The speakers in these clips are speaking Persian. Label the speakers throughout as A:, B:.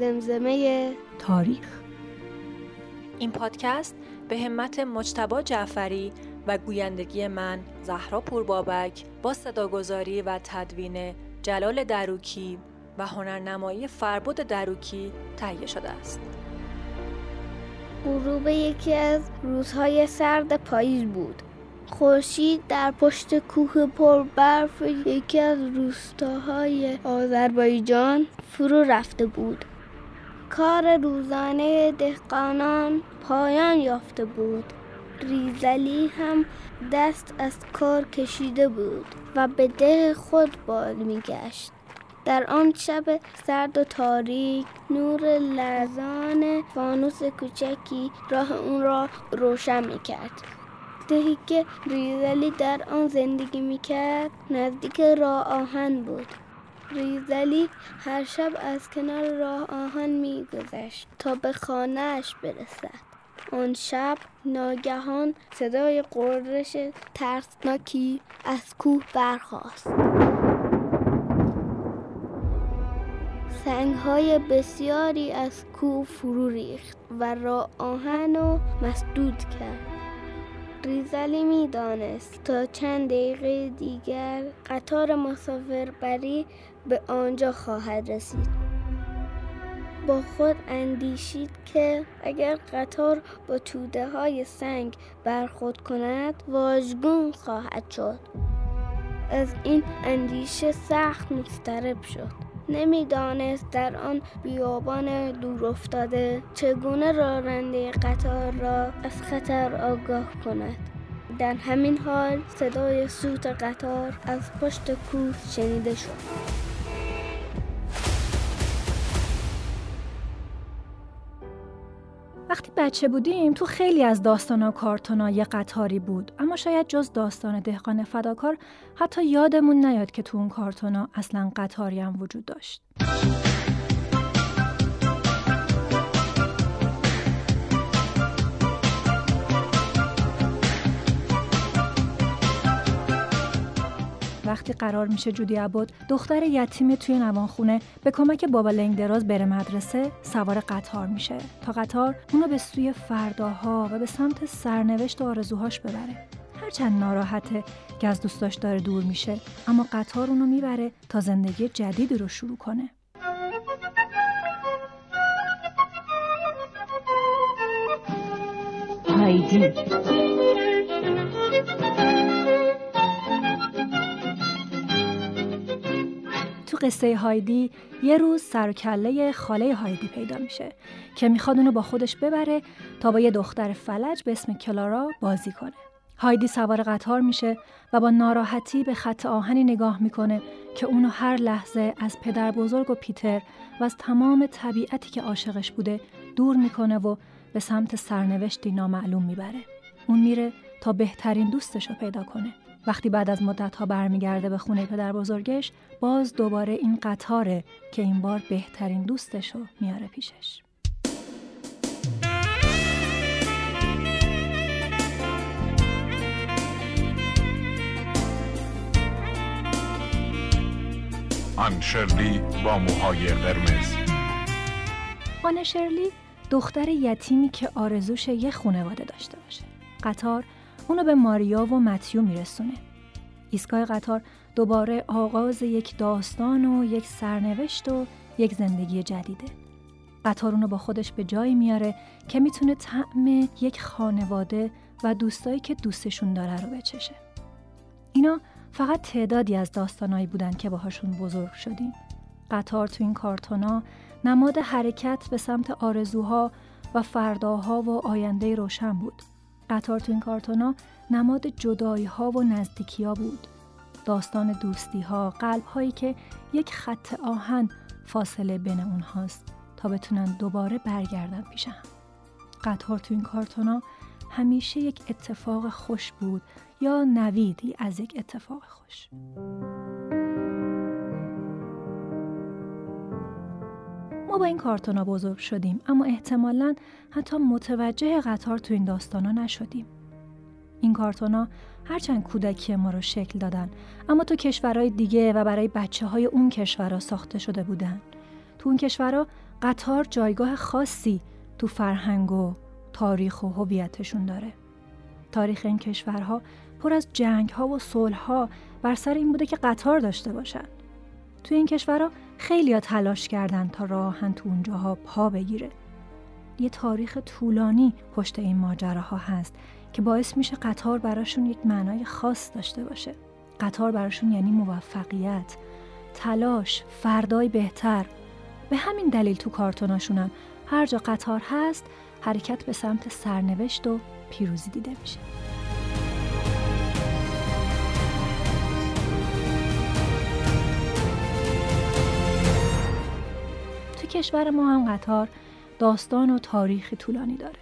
A: زمزمه
B: تاریخ
C: این پادکست به همت مجتبا جعفری و گویندگی من زهرا پوربابک با صداگذاری و تدوین جلال دروکی و هنرنمایی فربود دروکی تهیه شده است.
A: غروب یکی از روزهای سرد پاییز بود. خورشید در پشت کوه پر برف یکی از روستاهای آذربایجان فرو رفته بود. کار روزانه دهقانان پایان یافته بود. ریزلی هم دست از کار کشیده بود و به ده خود باد میگشت. در آن شب سرد و تاریک نور لرزان فانوس کوچکی راه اون را روشن می‌کرد دهی که ریزلی در آن زندگی می‌کرد نزدیک راه آهن بود ریزلی هر شب از کنار راه آهن میگذشت تا به خانهاش برسد. آن شب ناگهان صدای قررش ترسناکی از کوه برخاست. سنگ های بسیاری از کوه فرو ریخت و را آهن و مسدود کرد. ریزلی می دانست تا چند دقیقه دیگر قطار مسافربری به آنجا خواهد رسید. با خود اندیشید که اگر قطار با توده های سنگ برخورد کند واژگون خواهد شد. از این اندیشه سخت مضطرب شد. نمی‌دانست در آن بیابان دور افتاده چگونه راننده قطار را از خطر آگاه کند. در همین حال صدای سوت قطار از پشت کوه شنیده شد.
B: وقتی بچه بودیم تو خیلی از داستان و کارتونا یه قطاری بود. اما شاید جز داستان دهقان فداکار حتی یادمون نیاد که تو اون کارتونا اصلا قطاری هم وجود داشت. وقتی قرار میشه جودی عبود دختر یتیمی توی نوانخونه به کمک بابا لنگ دراز بره مدرسه سوار قطار میشه تا قطار اونو به سوی فرداها و به سمت سرنوشت و آرزوهاش ببره. هرچند ناراحته که از دوستاش داره دور میشه اما قطار اونو می‌بره تا زندگی جدیدی رو شروع کنه. هایدی قصه هایدی یه روز سرکله خاله هایدی پیدا میشه که می‌خواد اونو با خودش ببره تا با یه دختر فلج به اسم کلارا بازی کنه. هایدی سوار قطار میشه و با ناراحتی به خط آهنی نگاه می‌کنه که اونو هر لحظه از پدر بزرگ و پیتر و از تمام طبیعتی که عاشقش بوده دور می‌کنه و به سمت سرنوشتی نامعلوم می‌بره. اون میره تا بهترین دوستش رو پیدا کنه. وقتی بعد از مدت ها برمیگرده به خونه پدر بزرگش باز دوباره این قطاره که این بار بهترین دوستش رو میاره پیشش.
D: آن شرلی با موهای قرمز.
B: آن شرلی دختر یتیمی که آرزوش یه خونواده داشته باشه. قطار اونو به ماریا و متیو میرسونه. ایستگاه قطار دوباره آغاز یک داستان و یک سرنوشت و یک زندگی جدیده. قطار اونو با خودش به جایی میاره که می‌تونه طعم یک خانواده و دوستایی که دوستشون داره رو بچشه. اینا فقط تعدادی از داستانایی بودن که باهاشون بزرگ شدیم. قطار تو این کارتونا نماد حرکت به سمت آرزوها و فرداها و آینده روشن بود. قطار تو این کارتونا نماد جدایی ها و نزدیکی ها بود. داستان دوستی ها، قلب هایی که یک خط آهن فاصله بین اونهاست تا بتونن دوباره برگردن پیش هم. قطار تو این کارتونا همیشه یک اتفاق خوش بود یا نویدی از یک اتفاق خوش. ما با این کارتونا بزرگ شدیم اما احتمالا حتی متوجه قطار تو این داستانا نشدیم. این کارتونا هرچند کودکی ما رو شکل دادن اما تو کشورهای دیگه و برای بچه های اون کشورها ساخته شده بودن. تو اون کشورها قطار جایگاه خاصی تو فرهنگ و تاریخ و هویتشون داره تاریخ این کشورها پر از جنگ ها و صلح ها بر سر این بوده که قطار داشته باشن تو این کشورها خیلی ها تلاش کردن تا راهن تو اونجاها پا بگیره. یه تاریخ طولانی پشت این ماجراها هست که باعث میشه قطار براشون یک معنای خاص داشته باشه. قطار براشون یعنی موفقیت تلاش فردای بهتر. به همین دلیل تو کارتوناشونم هر جا قطار هست حرکت به سمت سرنوشت و پیروزی دیده میشه. کشور ما هم قطار داستان و تاریخی طولانی داره.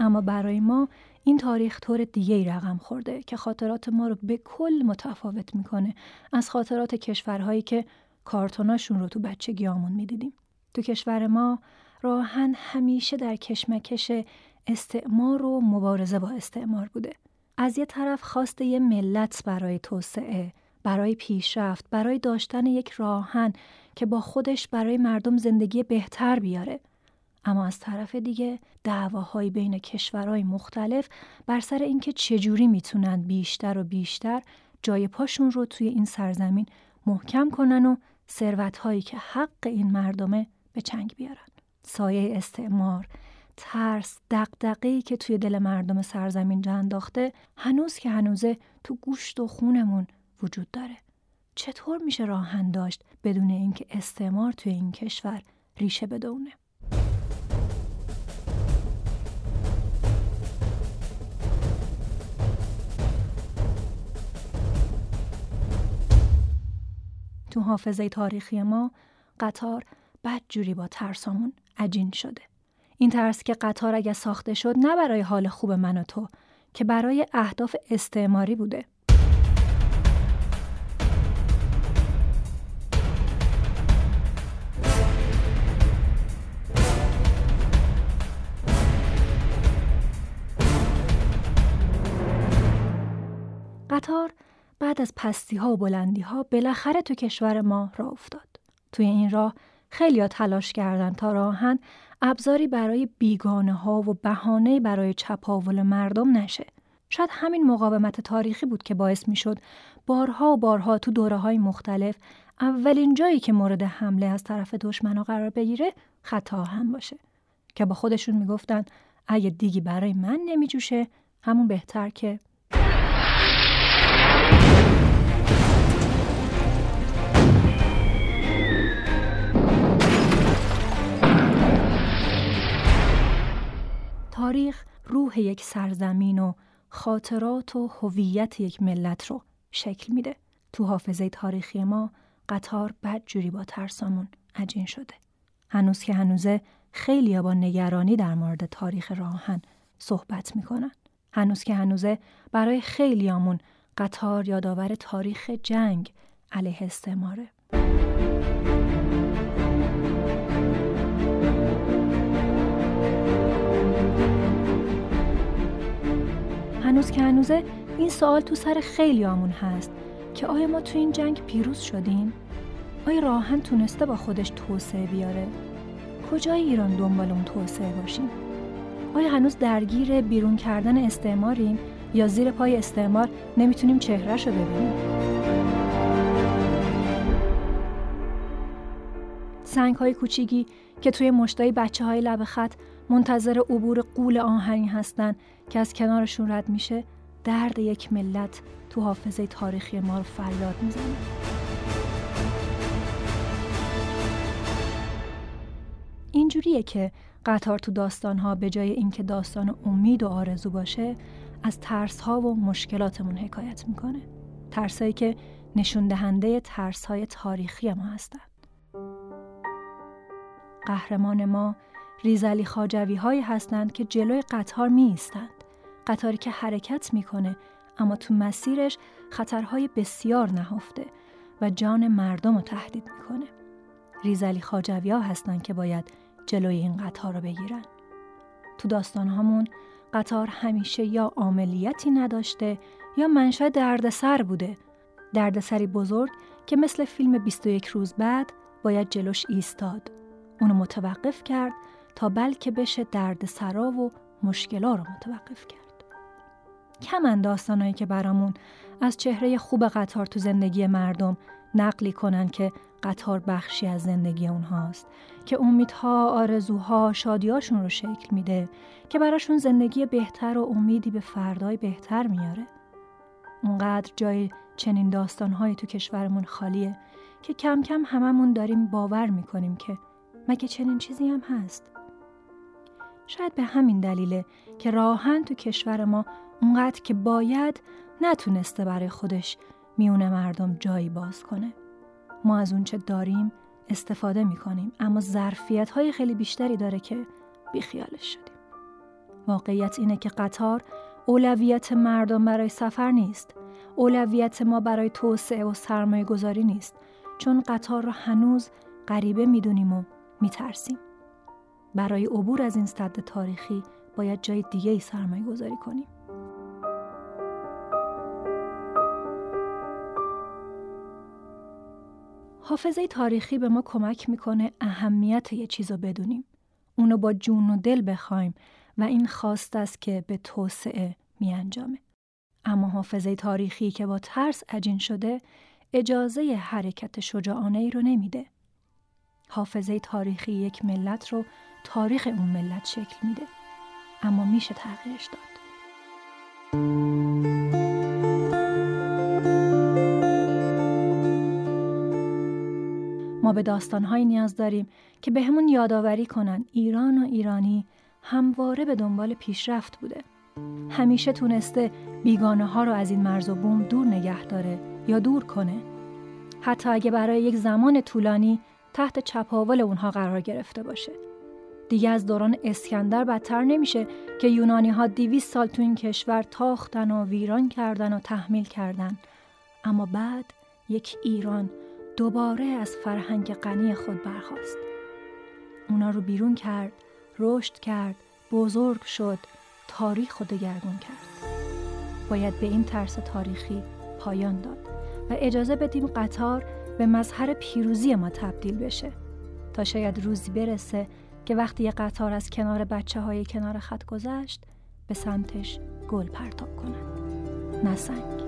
B: اما برای ما این تاریخ طور دیگه ای رقم خورده که خاطرات ما رو به کل متفاوت می‌کنه از خاطرات کشورهایی که کارتوناشون رو تو بچگیامون می‌دیدیم. تو کشور ما راهن همیشه در کشمکش استعمار و مبارزه با استعمار بوده. از یه طرف خواست یه ملت برای توسعه برای پیشرفت برای داشتن یک راهن که با خودش برای مردم زندگی بهتر بیاره. اما از طرف دیگه دعواهای بین کشورهای مختلف بر سر اینکه چجوری می‌تونن بیشتر و بیشتر جای پاشون رو توی این سرزمین محکم کنن و ثروتهایی که حق این مردمه به چنگ بیارن. سایه استعمار ترس دقدقه‌ای که توی دل مردم سرزمین جا انداخته هنوز که هنوزه تو گوشت و خونمون وجود داره. چطور میشه راهن داشت بدون اینکه استعمار توی این کشور ریشه بدونه تو حافظه تاریخی ما قطار بدجوری با ترسامون عجین شده. این ترس که قطار اگه ساخته شد نه برای حال خوب من و تو که برای اهداف استعماری بوده. قطار بعد از پستی ها و بلندی ها بالاخره تو کشور ما را افتاد. توی این راه خیلی ها تلاش کردن تا راهن ابزاری برای بیگانه ها و بهانه برای چپاول مردم نشه. شاید همین مقاومت تاریخی بود که باعث می شد بارها و بارها تو دوره های مختلف اولین جایی که مورد حمله از طرف دشمنا قرار بگیره خطا هم باشه که با خودشون می‌گفتن اگه دیگی برای من نمیجوشه همون بهتر که تاریخ روح یک سرزمین و خاطرات و هویت یک ملت رو شکل میده. تو حافظه تاریخی ما قطار بدجوری با ترسامون عجین شده. هنوز که هنوزه خیلی با نگرانی در مورد تاریخ راهن صحبت می‌کنن. هنوز که هنوزه برای خیلیامون قطار یادآور تاریخ جنگ علیه استعماره. هنوزه این سوال تو سر خیلی آمون هست که آیا ما تو این جنگ پیروز شدیم؟ آیا راهن تونسته با خودش توسعه بیاره؟ کجای ایران دنبال اون توسعه باشیم؟ آیا هنوز درگیر بیرون کردن استعماریم یا زیر پای استعمار نمی‌تونیم چهرش رو ببینیم؟ سنگ های کوچیکی که توی مشتای بچه های لب خط منتظر عبور قول آهنی هستن که از کنارشون رد میشه درد یک ملت تو حافظه تاریخی ما رو فریاد می‌زنه. اینجوریه که قطار تو داستانها به جای اینکه داستان امید و آرزو باشه از ترس ها و مشکلاتمون حکایت می‌کنه. ترسایی که نشون دهنده ترس های تاریخی ما هستند قهرمان ما ریزلی خاجوی هایی هستند که جلوی قطار می ایستند. قطاری که حرکت می‌کنه اما تو مسیرش خطرهای بسیار نهفته و جان مردم رو تهدید می‌کنه. ریزلی خاجوی ها هستند که باید جلوی این قطار رو بگیرن. تو داستان همون قطار همیشه یا عملیتی نداشته یا منشأ دردسر بوده. دردسری بزرگ که مثل فیلم 21 روز بعد باید جلوش ایستاد. اونو متوقف کرد تا بلکه بشه درد سرا و مشکلا رو متوقف کرد. کم داستانایی که برامون از چهره خوب قطار تو زندگی مردم نقلی کنن که قطار بخشی از زندگی اونهاست که امیدها، آرزوها، شادیاشون رو شکل میده که براشون زندگی بهتر و امیدی به فردای بهتر میاره. اونقدر جای چنین داستانهایی تو کشورمون خالیه که کم کم هممون داریم باور می‌کنیم که مگه چنین چیزی هم هست. شاید به همین دلیله که راهن تو کشور ما اونقدر که باید نتونسته برای خودش میون مردم جایی باز کنه. ما از اونچه داریم استفاده می‌کنیم اما ظرفیت های خیلی بیشتری داره که بیخیالش شدیم. واقعیت اینه که قطار اولویت مردم برای سفر نیست. اولویت ما برای توسعه و سرمایه گذاری نیست. چون قطار را هنوز غریبه می‌دونیم و میترسیم. برای عبور از این صد تاریخی باید جای دیگه ای سرمایه گذاری کنیم. حافظه تاریخی به ما کمک می‌کنه اهمیت یه چیز رو بدونیم. اونو با جون و دل بخوایم و این خواست است که به توسعه می انجامه. اما حافظه تاریخی که با ترس عجین شده اجازه حرکت شجاعانه ای رو نمیده. حافظه تاریخی یک ملت رو تاریخ اون ملت شکل میده. اما میشه تغییرش داد. ما به داستانهایی نیاز داریم که به همون یادآوری کنن ایران و ایرانی همواره به دنبال پیشرفت بوده. همیشه تونسته بیگانه ها رو از این مرز و بوم دور نگه داره یا دور کنه. حتی اگه برای یک زمان طولانی تحت چپاول اونها قرار گرفته باشه. دیگه از دوران اسکندر بدتر نمیشه که یونانی ها دیویس سال تو این کشور تاختن و ویران کردن و تحمیل کردن. اما بعد یک ایران دوباره از فرهنگ غنی خود برخواست. اونا رو بیرون کرد، رشد کرد، بزرگ شد، تاریخ خود دگرگون کرد. باید به این ترس تاریخی پایان داد و اجازه بدیم قطار به مظهر پیروزی ما تبدیل بشه تا شاید روزی برسه که وقتی یه قطار از کنار بچه های کنار خط گذشت به سمتش گل پرتاب کنند. نسنگ